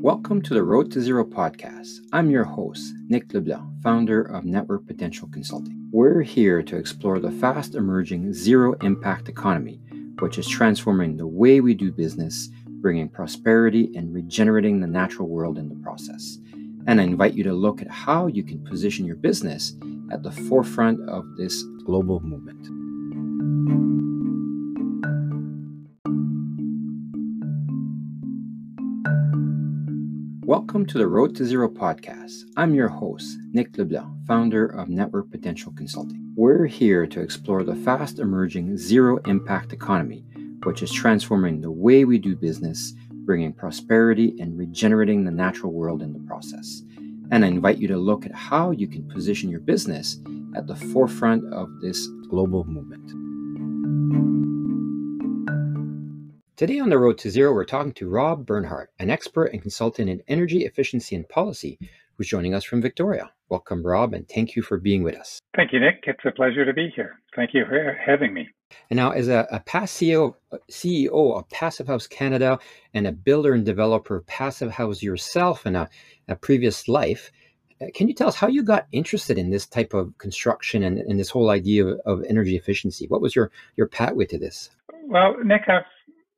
Welcome to the Road to Zero podcast. I'm your host, Nick LeBlanc, founder of Network Potential Consulting. We're here to explore the fast emerging zero impact economy, which is transforming the way we do business, bringing prosperity, and regenerating the natural world in the process. And I invite you to look at how you can position your business at the forefront of this global movement. Welcome to the Road to Zero podcast. I'm your host, Nick LeBlanc, founder of Network Potential Consulting. We're here to explore the fast emerging zero impact economy, which is transforming the way we do business, bringing prosperity, and regenerating the natural world in the process. And I invite you to look at how you can position your business at the forefront of this global movement. Today on the Road to Zero, we're talking to Rob Bernhardt, an expert and consultant in energy efficiency and policy, who's joining us from Victoria. Welcome, Rob, and thank you for being with us. Thank you, Nick. It's a pleasure to be here. Thank you for having me. And now, as a, a past CEO, CEO of Passive House Canada and a builder and developer of Passive House yourself in a, a previous life, uh, can you tell us how you got interested in this type of construction and, and this whole idea of, of, energy efficiency? What was your, your pathway to this? Well, Nick, I've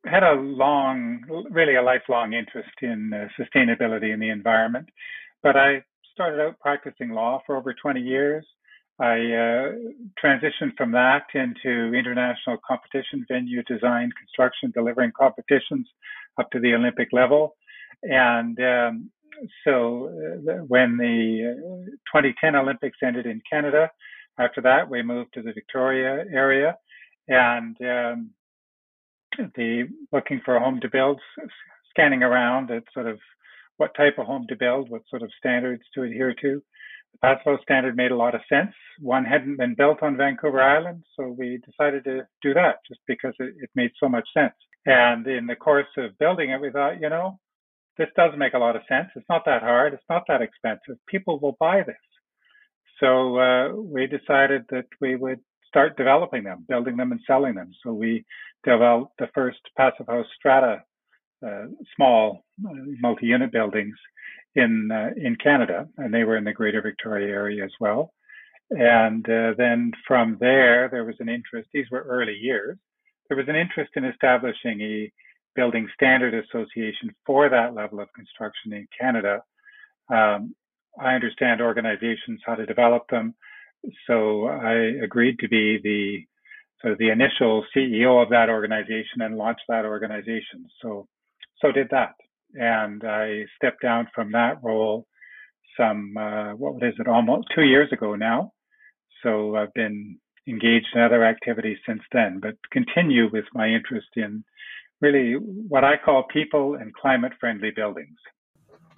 had a long, really a lifelong interest in uh, sustainability and the environment, but I started out practicing law for over 20 years. I uh, transitioned from that into international competition, venue design, construction, delivering competitions up to the Olympic level. And um, so uh, when the uh, 2010 Olympics ended in Canada, after that, we moved to the Victoria area. And um, the looking for a home to build, scanning around at sort of what type of home to build, what sort of standards to adhere to. The Passive standard made a lot of sense. One hadn't been built on Vancouver Island, so we decided to do that just because it, it made so much sense. And in the course of building it, we thought, you know, this does make a lot of sense. It's not that hard. It's not that expensive. People will buy this. So uh, we decided that we would start developing them, building them and selling them. So we developed the first passive house strata, uh, small uh, multi-unit buildings in uh, in Canada, and they were in the Greater Victoria area as well. And uh, then from there, there was an interest. These were early years. There was an interest in establishing a building standard association for that level of construction in Canada. Um, I understand organizations how to develop them. So I agreed to be the sort of the initial CEO of that organization and launch that organization. So so did that, and I stepped down from that role some uh, what is it almost two years ago now. So I've been engaged in other activities since then, but continue with my interest in really what I call people and climate friendly buildings.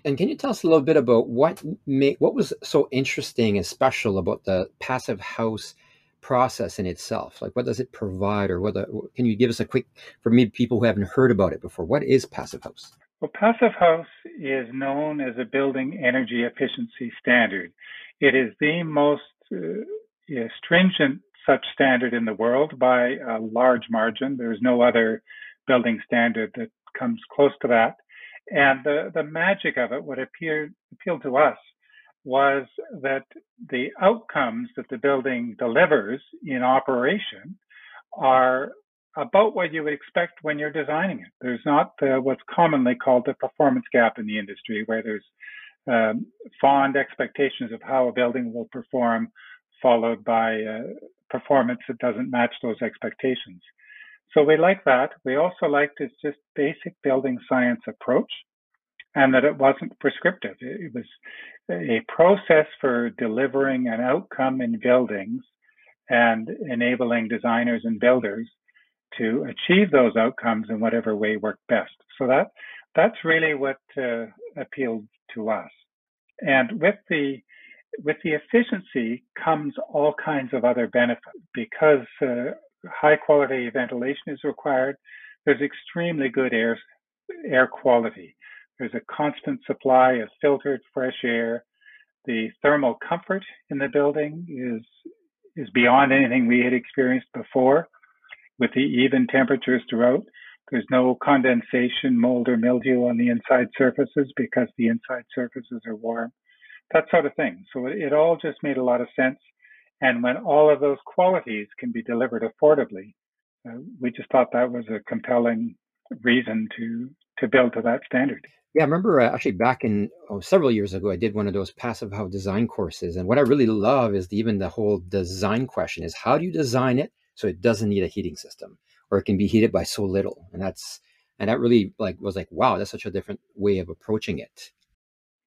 And can you tell us a little bit about what made what was so interesting and special about the passive house process in itself? Like, what does it provide, or what? Can you give us a quick for me people who haven't heard about it before? What is passive house? Well, passive house is known as a building energy efficiency standard. It is the most uh, stringent such standard in the world by a large margin. There's no other building standard that comes close to that. And the, the magic of it, what appeared, appealed to us, was that the outcomes that the building delivers in operation are about what you would expect when you're designing it. There's not the, what's commonly called the performance gap in the industry, where there's um, fond expectations of how a building will perform, followed by uh, performance that doesn't match those expectations. So we like that. We also liked its just basic building science approach and that it wasn't prescriptive. It was a process for delivering an outcome in buildings and enabling designers and builders to achieve those outcomes in whatever way worked best. So that that's really what uh, appealed to us. And with the with the efficiency comes all kinds of other benefits because uh, high quality ventilation is required. There's extremely good air air quality. There's a constant supply of filtered fresh air. The thermal comfort in the building is is beyond anything we had experienced before. with the even temperatures throughout. There's no condensation, mold, or mildew on the inside surfaces because the inside surfaces are warm. That sort of thing. So it, it all just made a lot of sense. And when all of those qualities can be delivered affordably, uh, we just thought that was a compelling reason to to build to that standard. Yeah, I remember uh, actually back in oh, several years ago, I did one of those passive house design courses, and what I really love is the, even the whole design question: is how do you design it so it doesn't need a heating system, or it can be heated by so little, and that's and that really like was like wow, that's such a different way of approaching it.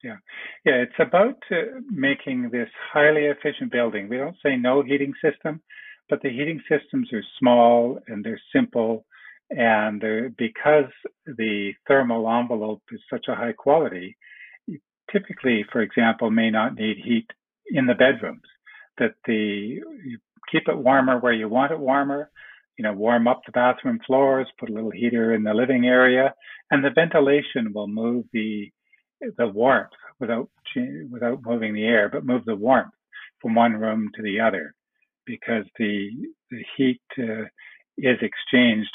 Yeah, yeah, it's about uh, making this highly efficient building. We don't say no heating system, but the heating systems are small and they're simple and because the thermal envelope is such a high quality, typically, for example, may not need heat in the bedrooms. That the keep it warmer where you want it warmer. You know, warm up the bathroom floors, put a little heater in the living area, and the ventilation will move the the warmth without without moving the air, but move the warmth from one room to the other, because the the heat uh, is exchanged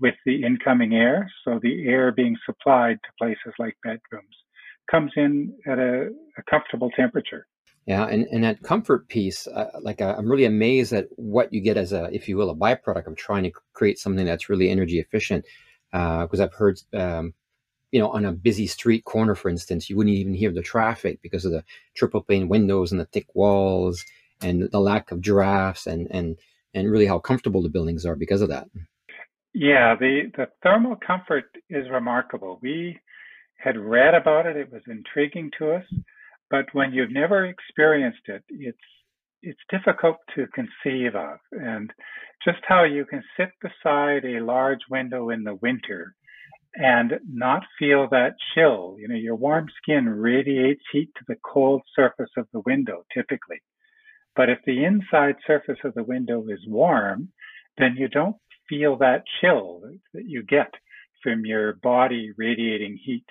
with the incoming air. So the air being supplied to places like bedrooms comes in at a, a comfortable temperature. Yeah, and, and that comfort piece, uh, like uh, I'm really amazed at what you get as a, if you will, a byproduct of trying to create something that's really energy efficient. Because uh, I've heard, um, you know, on a busy street corner, for instance, you wouldn't even hear the traffic because of the triple pane windows and the thick walls and the lack of drafts and and and really how comfortable the buildings are because of that. Yeah, the, the thermal comfort is remarkable. We had read about it, it was intriguing to us, but when you've never experienced it, it's it's difficult to conceive of. And just how you can sit beside a large window in the winter and not feel that chill. You know, your warm skin radiates heat to the cold surface of the window typically. But if the inside surface of the window is warm, then you don't feel that chill that you get from your body radiating heat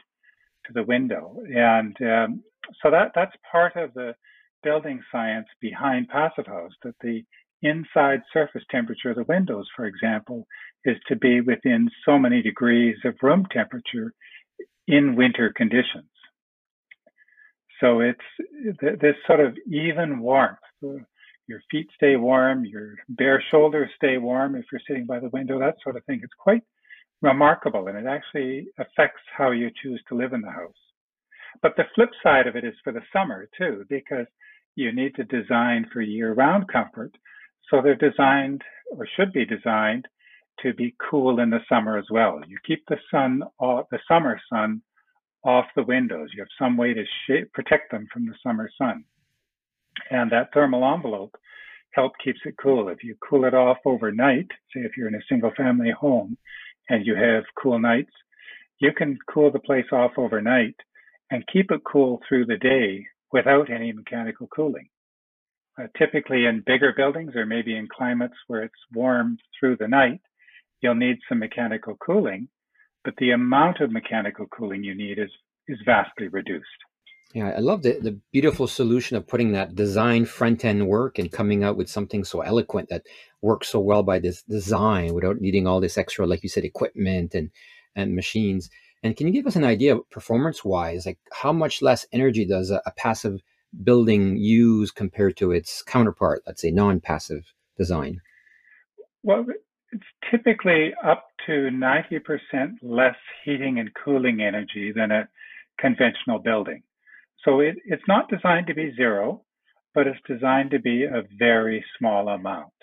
to the window. And um, so that that's part of the building science behind Passive House that the inside surface temperature of the windows, for example, is to be within so many degrees of room temperature in winter conditions. So it's this sort of even warmth. Uh, your feet stay warm, your bare shoulders stay warm if you're sitting by the window, that sort of thing. It's quite remarkable and it actually affects how you choose to live in the house. But the flip side of it is for the summer too, because you need to design for year round comfort. So they're designed or should be designed to be cool in the summer as well. You keep the sun, the summer sun off the windows. You have some way to shape, protect them from the summer sun. And that thermal envelope help keeps it cool. If you cool it off overnight, say if you're in a single family home and you have cool nights, you can cool the place off overnight and keep it cool through the day without any mechanical cooling. Uh, typically in bigger buildings or maybe in climates where it's warm through the night, you'll need some mechanical cooling but the amount of mechanical cooling you need is is vastly reduced. Yeah, I love the, the beautiful solution of putting that design front end work and coming out with something so eloquent that works so well by this design without needing all this extra, like you said, equipment and and machines. And can you give us an idea, performance wise, like how much less energy does a, a passive building use compared to its counterpart, let's say non passive design? Well, it's typically up to 90% less heating and cooling energy than a conventional building. So it, it's not designed to be zero, but it's designed to be a very small amount.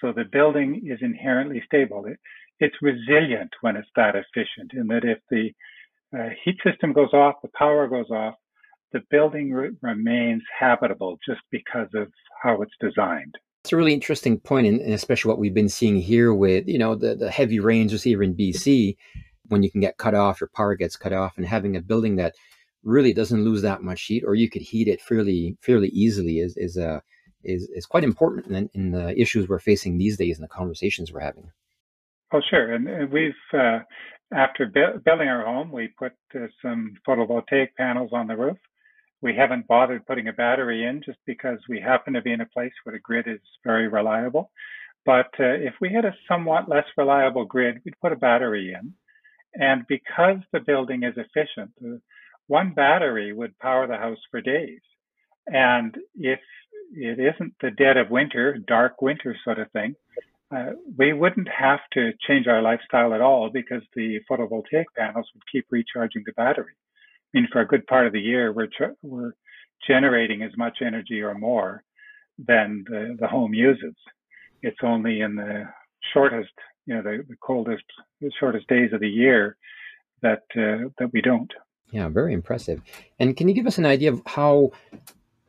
So the building is inherently stable. It, it's resilient when it's that efficient in that if the uh, heat system goes off, the power goes off, the building re- remains habitable just because of how it's designed. It's a really interesting point, and, especially what we've been seeing here with you know the the heavy rains just here in BC, when you can get cut off, your power gets cut off, and having a building that really doesn't lose that much heat, or you could heat it fairly fairly easily, is is a uh, is is quite important in, in the issues we're facing these days and the conversations we're having. Oh, sure, and, and we've uh, after building our home, we put uh, some photovoltaic panels on the roof, we haven't bothered putting a battery in just because we happen to be in a place where the grid is very reliable. But uh, if we had a somewhat less reliable grid, we'd put a battery in. And because the building is efficient, one battery would power the house for days. And if it isn't the dead of winter, dark winter sort of thing, uh, we wouldn't have to change our lifestyle at all because the photovoltaic panels would keep recharging the battery. I mean, for a good part of the year, we're we're generating as much energy or more than the, the home uses. It's only in the shortest, you know, the, the coldest, the shortest days of the year that uh, that we don't. Yeah, very impressive. And can you give us an idea of how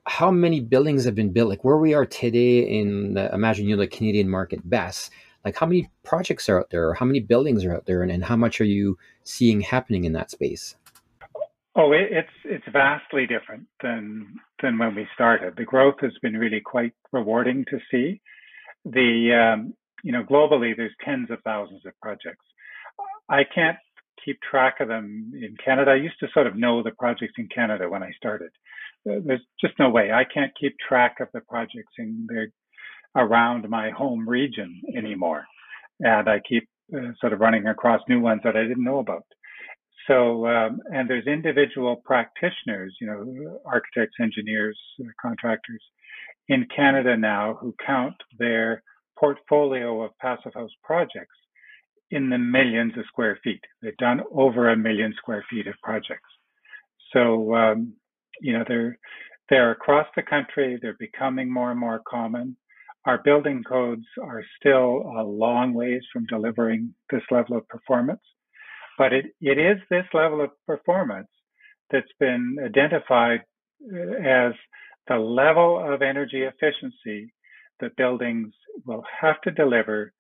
how many buildings have been built? Like where we are today in the, imagine you know the Canadian market best. Like how many projects are out there, or how many buildings are out there, and, and how much are you seeing happening in that space? Oh, it, it's it's vastly different than than when we started. The growth has been really quite rewarding to see. The um, you know globally, there's tens of thousands of projects. I can't keep track of them in Canada. I used to sort of know the projects in Canada when I started. There's just no way. I can't keep track of the projects in around my home region anymore, and I keep uh, sort of running across new ones that I didn't know about. So, um, and there's individual practitioners, you know, architects, engineers, uh, contractors in Canada now who count their portfolio of passive house projects in the millions of square feet. They've done over a million square feet of projects. So, um, you know, they're they're across the country. They're becoming more and more common. Our building codes are still a long ways from delivering this level of performance. But it, it is this level of performance that's been identified uh, as the level of energy efficiency that buildings will have to deliver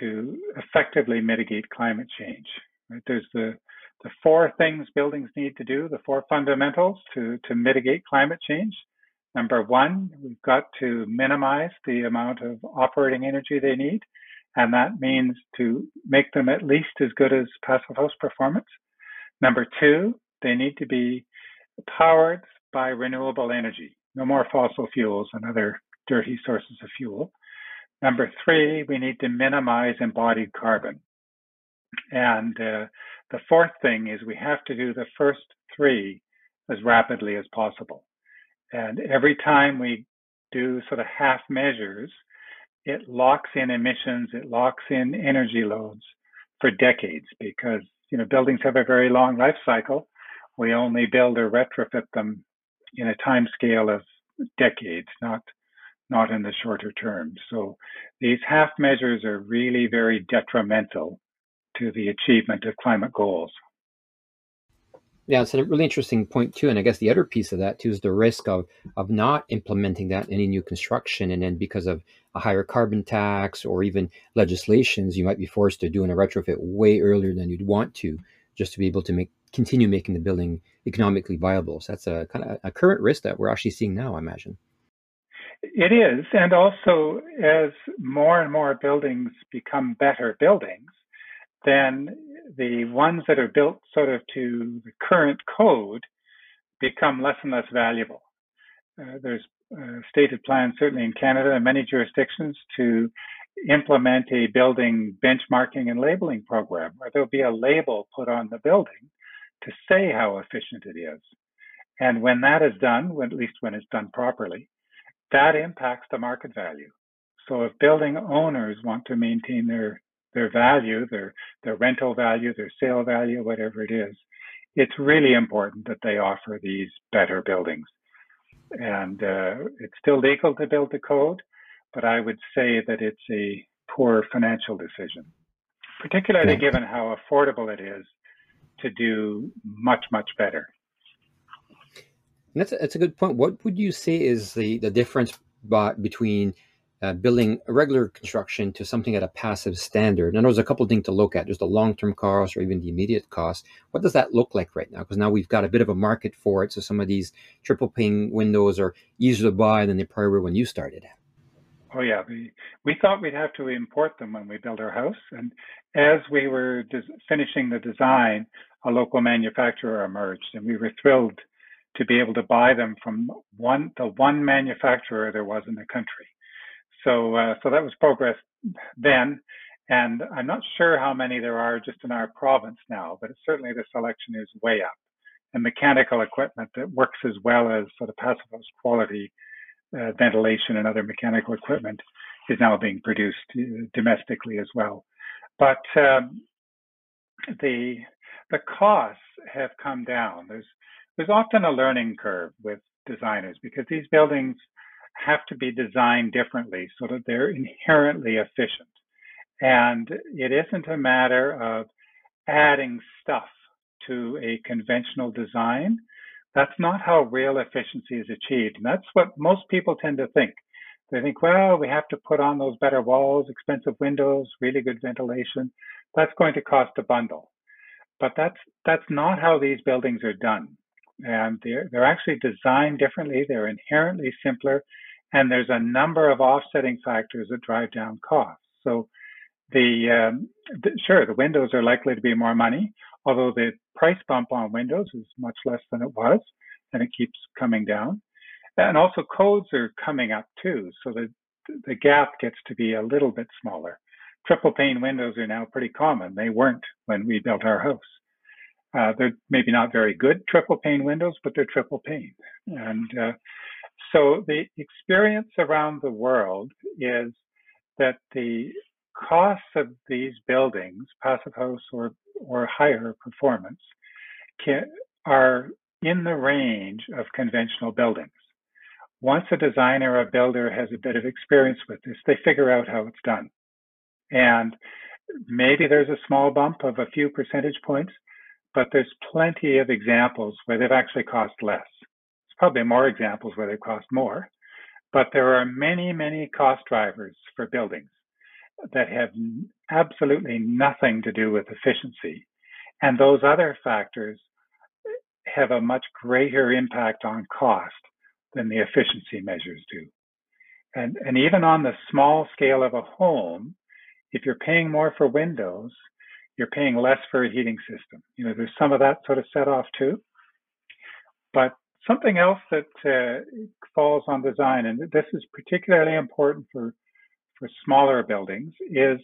to effectively mitigate climate change. Right? There's the, the four things buildings need to do, the four fundamentals to, to mitigate climate change. Number one, we've got to minimize the amount of operating energy they need and that means to make them at least as good as passive house performance. Number two, they need to be powered by renewable energy, no more fossil fuels and other dirty sources of fuel. Number three, we need to minimize embodied carbon. And uh, the fourth thing is we have to do the first three as rapidly as possible. And every time we do sort of half measures, it locks in emissions, it locks in energy loads for decades because you know buildings have a very long life cycle. We only build or retrofit them in a time scale of decades, not not in the shorter term. So these half measures are really very detrimental to the achievement of climate goals. Yeah, it's a really interesting point too, and I guess the other piece of that too is the risk of of not implementing that in any new construction, and then because of a higher carbon tax or even legislations, you might be forced to do in a retrofit way earlier than you'd want to, just to be able to make continue making the building economically viable. So that's a kind of a current risk that we're actually seeing now, I imagine. It is, and also as more and more buildings become better buildings, then the ones that are built sort of to the current code become less and less valuable. Uh, there's uh, stated plans, certainly in Canada and many jurisdictions, to implement a building benchmarking and labeling program where there'll be a label put on the building to say how efficient it is. And when that is done, at least when it's done properly, that impacts the market value. So if building owners want to maintain their their value, their their rental value, their sale value, whatever it is, it's really important that they offer these better buildings. And uh, it's still legal to build the code, but I would say that it's a poor financial decision, particularly yeah. given how affordable it is to do much much better. And that's a, that's a good point. What would you say is the the difference between uh, building regular construction to something at a passive standard. And there's a couple things to look at. There's the long-term cost or even the immediate cost. What does that look like right now? Because now we've got a bit of a market for it. So some of these triple pane windows are easier to buy than they probably were when you started. Oh yeah, we we thought we'd have to import them when we built our house, and as we were des- finishing the design, a local manufacturer emerged, and we were thrilled to be able to buy them from one the one manufacturer there was in the country. So, uh, so that was progress then. And I'm not sure how many there are just in our province now, but certainly the selection is way up. And mechanical equipment that works as well as sort of passive quality uh, ventilation and other mechanical equipment is now being produced uh, domestically as well. But um, the the costs have come down. There's there's often a learning curve with designers because these buildings have to be designed differently so that they're inherently efficient. And it isn't a matter of adding stuff to a conventional design. That's not how real efficiency is achieved. And that's what most people tend to think. They think, well, we have to put on those better walls, expensive windows, really good ventilation. That's going to cost a bundle. But that's that's not how these buildings are done. And they're they're actually designed differently. They're inherently simpler, and there's a number of offsetting factors that drive down costs. So the, um, the, sure the windows are likely to be more money, although the price bump on windows is much less than it was, and it keeps coming down. And also codes are coming up too, so the the gap gets to be a little bit smaller. Triple pane windows are now pretty common. They weren't when we built our house. Uh, they're maybe not very good triple pane windows, but they're triple pane. And uh, so the experience around the world is that the costs of these buildings, passive house or, or higher performance, can, are in the range of conventional buildings. Once a designer or a builder has a bit of experience with this, they figure out how it's done. And maybe there's a small bump of a few percentage points, but there's plenty of examples where they've actually cost less. Probably more examples where they cost more, but there are many, many cost drivers for buildings that have absolutely nothing to do with efficiency. And those other factors eh, have a much greater impact on cost than the efficiency measures do. And, and even on the small scale of a home, if you're paying more for windows, you're paying less for a heating system. You know, there's some of that sort of set off too. But something else that uh, falls on design, and this is particularly important for for smaller buildings is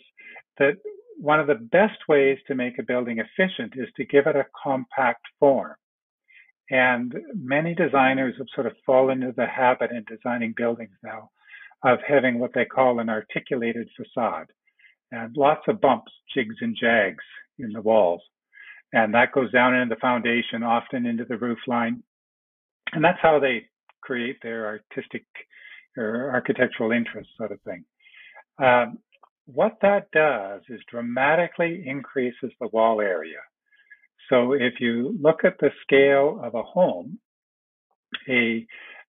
that one of the best ways to make a building efficient is to give it a compact form. And many designers have sort of fallen into the habit in designing buildings now of having what they call an articulated facade and lots of bumps, jigs and jags in the walls. And that goes down into the foundation, often into the roof line. And that's how they create their artistic or architectural interest sort of thing. Um, what that does is dramatically increases the wall area. So if you look at the scale of a home, a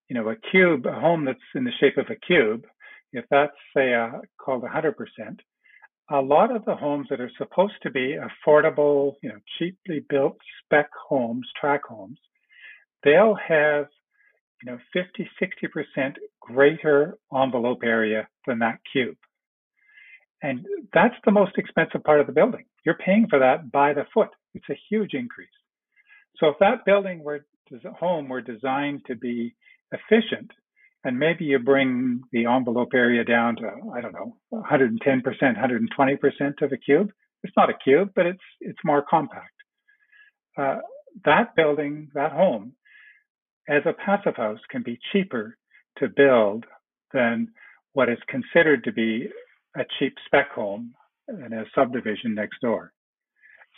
you know a cube, a home that's in the shape of a cube, if that's say a, called 100%, a lot of the homes that are supposed to be affordable, you know, cheaply built spec homes, track homes, they'll have you know 50, 60% greater envelope area than that cube. And that's the most expensive part of the building. You're paying for that by the foot. It's a huge increase. So if that building were home were designed to be efficient, and maybe you bring the envelope area down to I don't know 110%, 120% of a cube. It's not a cube, but it's it's more compact. Uh, that building, that home, as a passive house, can be cheaper to build than what is considered to be a cheap spec home in a subdivision next door.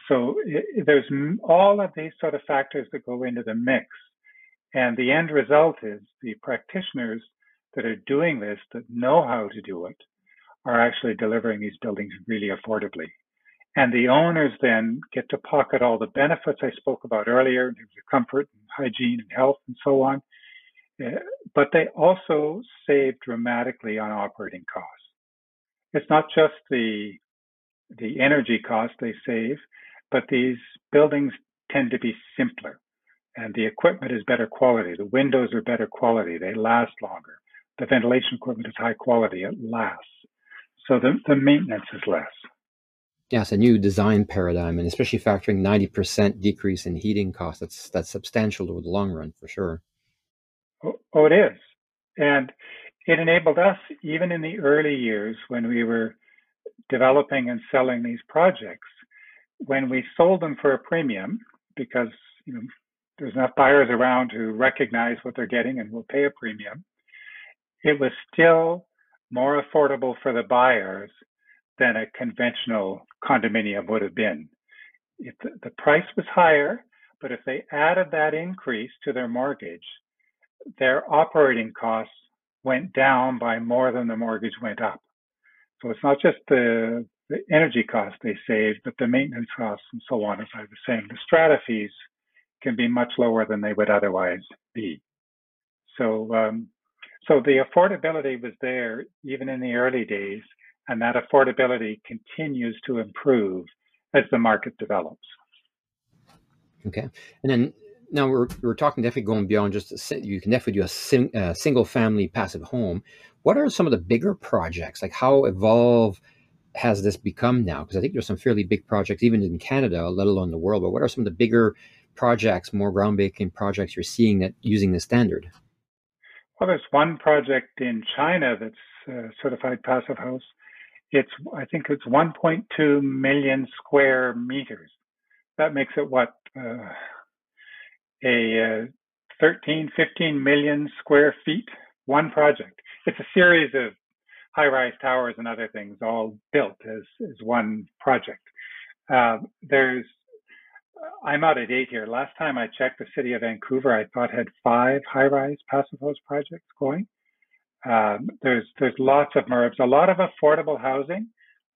So it, there's all of these sort of factors that go into the mix. And the end result is the practitioners that are doing this, that know how to do it, are actually delivering these buildings really affordably. And the owners then get to pocket all the benefits I spoke about earlier in terms of comfort and hygiene and health and so on. Uh, but they also save dramatically on operating costs it's not just the the energy cost they save, but these buildings tend to be simpler and the equipment is better quality. The windows are better quality. They last longer. The ventilation equipment is high quality. It lasts. So the, the maintenance is less. Yeah, it's a new design paradigm, and especially factoring 90% decrease in heating costs. That's, that's substantial over the long run, for sure. Oh, oh, it is. And it enabled us, even in the early years when we were developing and selling these projects, when we sold them for a premium, because you know there's enough buyers around who recognize what they're getting and will pay a premium, it was still more affordable for the buyers than a conventional condominium would have been. If the, price was higher, but if they added that increase to their mortgage, their operating costs went down by more than the mortgage went up. So it's not just the, the energy costs they saved, but the maintenance costs and so on. As I was saying, the strata fees can be much lower than they would otherwise be. So, um, so the affordability was there even in the early days, and that affordability continues to improve as the market develops. Okay, and then now we're, we're talking definitely going beyond just a, you can definitely do a, sing, single family passive home. What are some of the bigger projects? Like how evolved has this become now? Because I think there's some fairly big projects even in Canada, let alone the world. But what are some of the bigger projects, more groundbreaking projects you're seeing that using the standard? Well, there's one project in China that's certified passive house. It's I think it's 1.2 million square meters. That makes it what uh, a uh, 13, 15 million square feet. One project. It's a series of high-rise towers and other things all built as as one project. Uh, there's I'm out of date here. Last time I checked, the city of Vancouver, I thought had five high-rise passive house projects going. Um, there's there's lots of MURBs, a lot of affordable housing.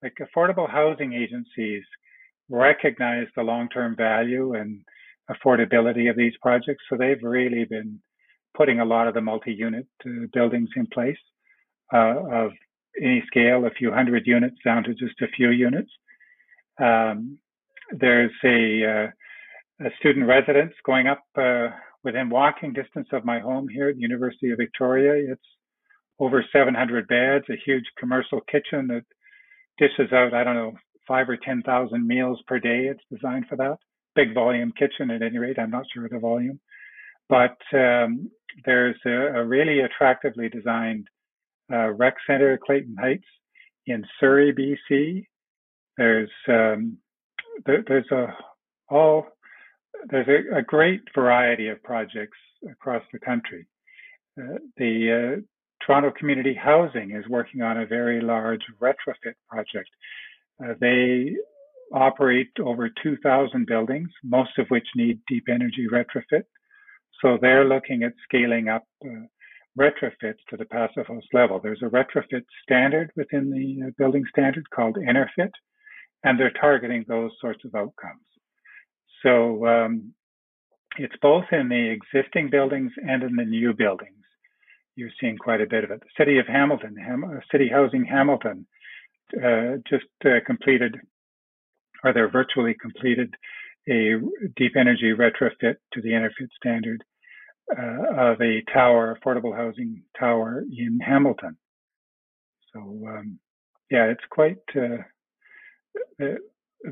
Like affordable housing agencies recognize the long-term value and affordability of these projects, so they've really been putting a lot of the multi-unit uh, buildings in place uh, of any scale, a few hundred units down to just a few units. Um, there's a, uh, a student residence going up uh, within walking distance of my home here at the University of Victoria. It's over 700 beds, a huge commercial kitchen that dishes out, I don't know, five or 10,000 meals per day. It's designed for that. Big volume kitchen at any rate. I'm not sure of the volume. But um, there's a, a, really attractively designed uh, rec center, at Clayton Heights, in Surrey, BC. There's um, there, there's a all there's a, a, great variety of projects across the country. Uh, the uh, Toronto Community Housing is working on a very large retrofit project. Uh, they operate over 2,000 buildings, most of which need deep energy retrofit. So they're looking at scaling up uh, retrofits to the passive house level. There's a retrofit standard within the uh, building standard called EnerPhit, and they're targeting those sorts of outcomes. So um, it's both in the existing buildings and in the new buildings. You're seeing quite a bit of it. The city of Hamilton, Ham- uh, City Housing Hamilton, uh, just uh, completed, or they're virtually completed, a deep energy retrofit to the EnerPhit standard uh, of a tower, affordable housing tower in Hamilton. So um, yeah, it's quite uh,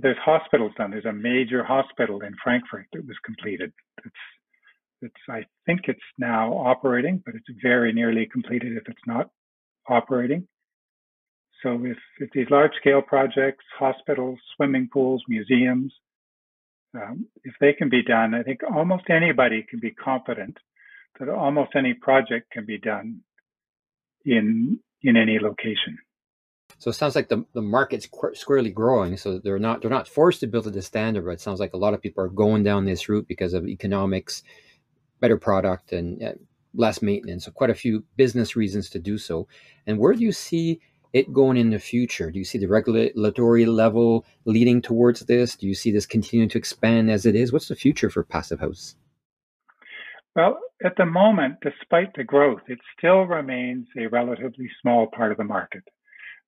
there's hospitals done. There's a major hospital in Frankfurt that was completed. It's it's I think it's now operating, but it's very nearly completed if it's not operating. So if, if these large scale projects, hospitals, swimming pools, museums, um, if they can be done, I think almost anybody can be confident that almost any project can be done in in any location. So it sounds like the, the market's qu- squarely growing. So they're not they're not forced to build to the standard, but it sounds like a lot of people are going down this route because of economics, better product, and uh, less maintenance. So quite a few business reasons to do so. And where do you see it going in the future? Do you see the regulatory level leading towards this? Do you see this continuing to expand as it is? What's the future for Passive House? Well, at the moment, despite the growth, it still remains a relatively small part of the market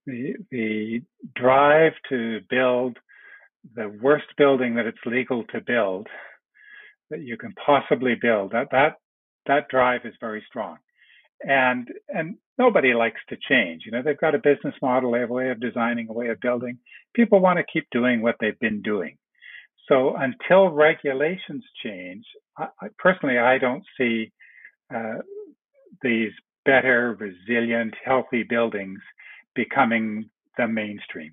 the the drive to build the worst building that it's legal to build that you can possibly build. That that that drive is very strong. And and nobody likes to change. You know they've got a business model they have a way of designing a way of building. People want to keep doing what they've been doing. So until regulations change I, I personally i don't see uh, these better, resilient, healthy buildings becoming the mainstream.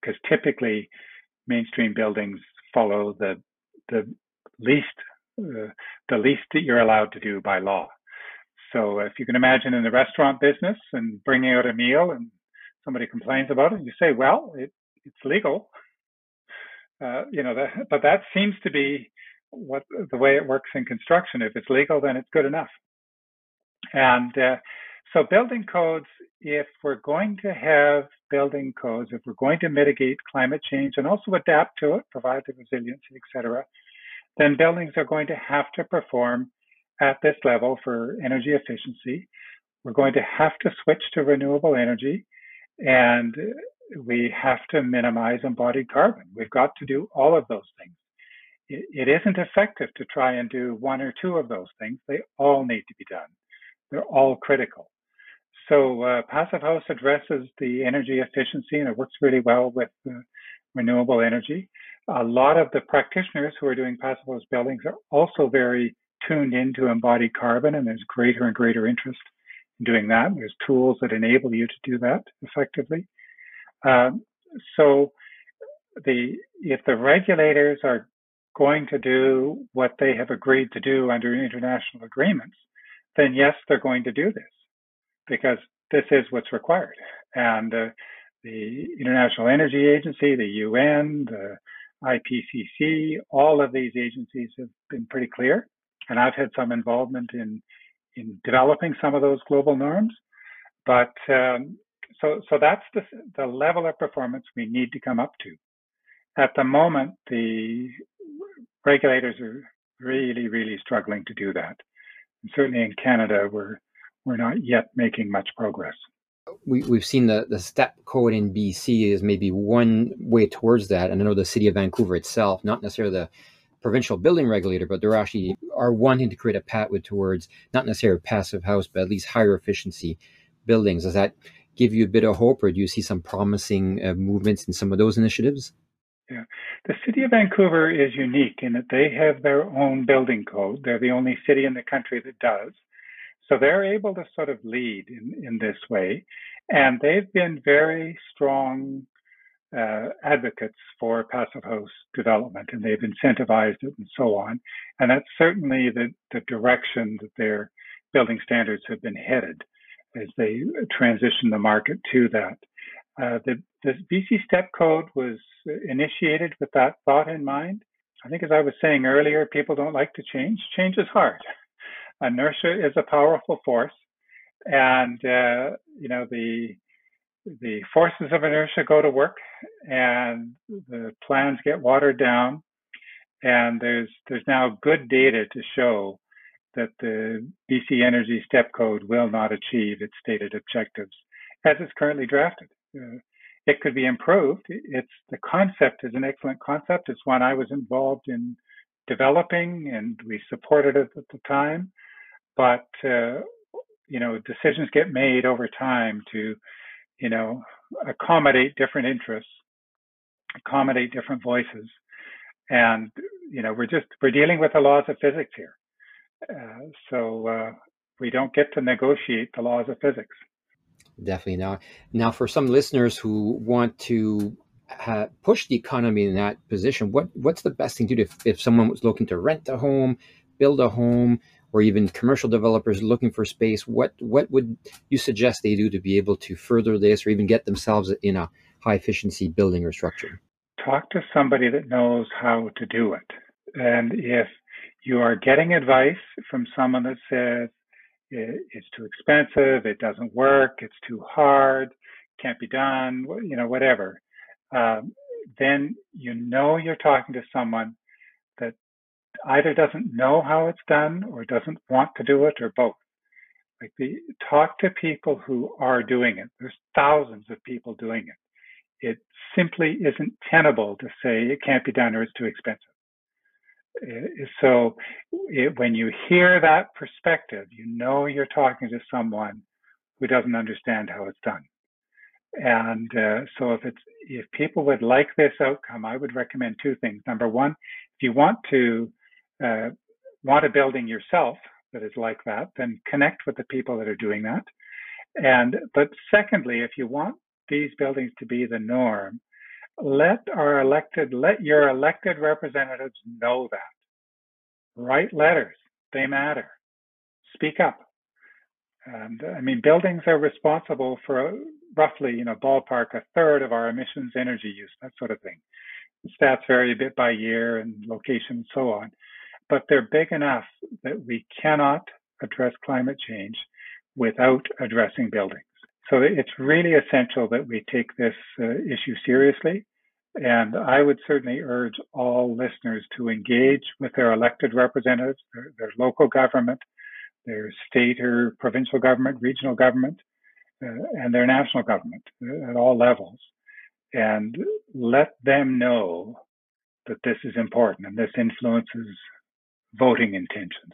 Because typically, mainstream buildings follow the the least the least that you're allowed to do by law. So if you can imagine in the restaurant business and bringing out a meal and somebody complains about it, you say, well, it, it's legal. Uh, you know, that, but that seems to be what the way it works in construction. If it's legal, then it's good enough. And uh, so building codes, if we're going to have building codes, if we're going to mitigate climate change and also adapt to it, provide the resiliency, et cetera, then buildings are going to have to perform at this level for energy efficiency. We're going to have to switch to renewable energy and we have to minimize embodied carbon. We've got to do all of those things. It, isn't effective to try and do one or two of those things. They all need to be done. They're all critical. So uh, Passive House addresses the energy efficiency and it works really well with uh, renewable energy. A lot of the practitioners who are doing passive house buildings are also very tuned into embodied carbon and there's greater and greater interest in doing that. There's tools that enable you to do that effectively. Um, so the if the regulators are going to do what they have agreed to do under international agreements, then yes, they're going to do this because this is what's required. And uh, the International Energy Agency, the UN, the IPCC, all of these agencies have been pretty clear. And I've had some involvement in in developing some of those global norms. But um, so so that's the the level of performance we need to come up to. At the moment, the regulators are really really struggling to do that. And certainly in Canada, we're we're not yet making much progress. We, we've seen the, the step code in BC is maybe one way towards that. And I know the city of Vancouver itself, not necessarily the provincial building regulator, but they're actually are wanting to create a pathway towards not necessarily passive house, but at least higher efficiency buildings. Does that give you a bit of hope, or do you see some promising uh, movements in some of those initiatives? Yeah, the city of Vancouver is unique in that they have their own building code. They're the only city in the country that does. So they're able to sort of lead in, in this way. And they've been very strong uh, advocates for passive house development and they've incentivized it and so on. And that's certainly the, the direction that their building standards have been headed as they transition the market to that. Uh, the, the BC STEP code was initiated with that thought in mind. I think, as I was saying earlier, people don't like to change. Change is hard. Inertia is a powerful force, and uh, you know the the forces of inertia go to work and the plans get watered down and there's there's now good data to show that the BC Energy Step Code will not achieve its stated objectives as it's currently drafted. Uh, it could be improved. It's the concept is an excellent concept. It's one I was involved in developing, and we supported it at the time. But uh, you know, decisions get made over time to you know, accommodate different interests, accommodate different voices. And, you know, we're just, we're dealing with the laws of physics here. Uh, so uh, we don't get to negotiate the laws of physics. Definitely. not now for some listeners who want to ha- push the economy in that position, what, what's the best thing to do if, if someone was looking to rent a home, build a home, or even commercial developers looking for space, what what would you suggest they do to be able to further this or even get themselves in a high efficiency building or structure? Talk to somebody that knows how to do it. And if you are getting advice from someone that says it's too expensive, it doesn't work, it's too hard, can't be done, you know, whatever, um, then you know you're talking to someone either doesn't know how it's done or doesn't want to do it or both. Like the talk to people who are doing it. There's thousands of people doing it. It simply isn't tenable to say it can't be done or it's too expensive. Uh, so it, when you hear that perspective, you know you're talking to someone who doesn't understand how it's done. And uh, so if it's if people would like this outcome, I would recommend two things. Number one, if you want to uh, want a building yourself that is like that, then connect with the people that are doing that. And but secondly, if you want these buildings to be the norm, let our elected, let your elected representatives know that. Write letters. They matter. Speak up. And I mean, buildings are responsible for roughly, you know, ballpark a third of our emissions, energy use, that sort of thing. Stats vary a bit by year and location and so on, but they're big enough that we cannot address climate change without addressing buildings. So it's really essential that we take this uh, issue seriously. And I would certainly urge all listeners to engage with their elected representatives, their, their local government, their state or provincial government, regional government, uh, and their national government uh, at all levels, and let them know that this is important and this influences voting intentions.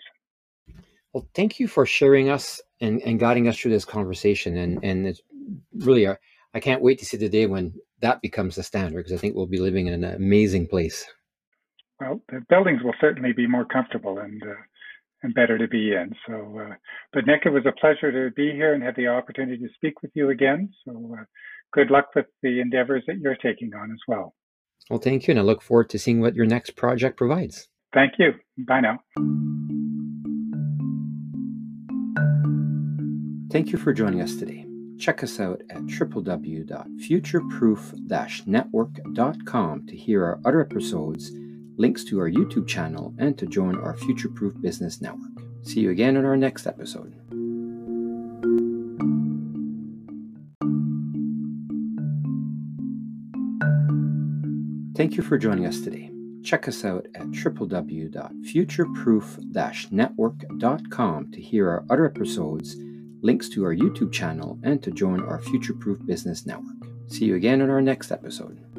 Well, thank you for sharing us and, and guiding us through this conversation. And, and it's really, uh, I can't wait to see the day when that becomes the standard because I think we'll be living in an amazing place. Well, the buildings will certainly be more comfortable and uh, and better to be in. So, uh, but Nick, it was a pleasure to be here and have the opportunity to speak with you again. So, uh, good luck with the endeavors that you're taking on as well. Well, thank you, and I look forward to seeing what your next project provides. Thank you. Bye now. Thank you for joining us today. Check us out at www.futureproof-network.com to hear our other episodes, links to our YouTube channel, and to join our Futureproof Business Network. See you again in our next episode. Thank you for joining us today. Check us out at www.futureproof-network.com to hear our other episodes, links to our YouTube channel, and to join our Futureproof Business Network. See you again in our next episode.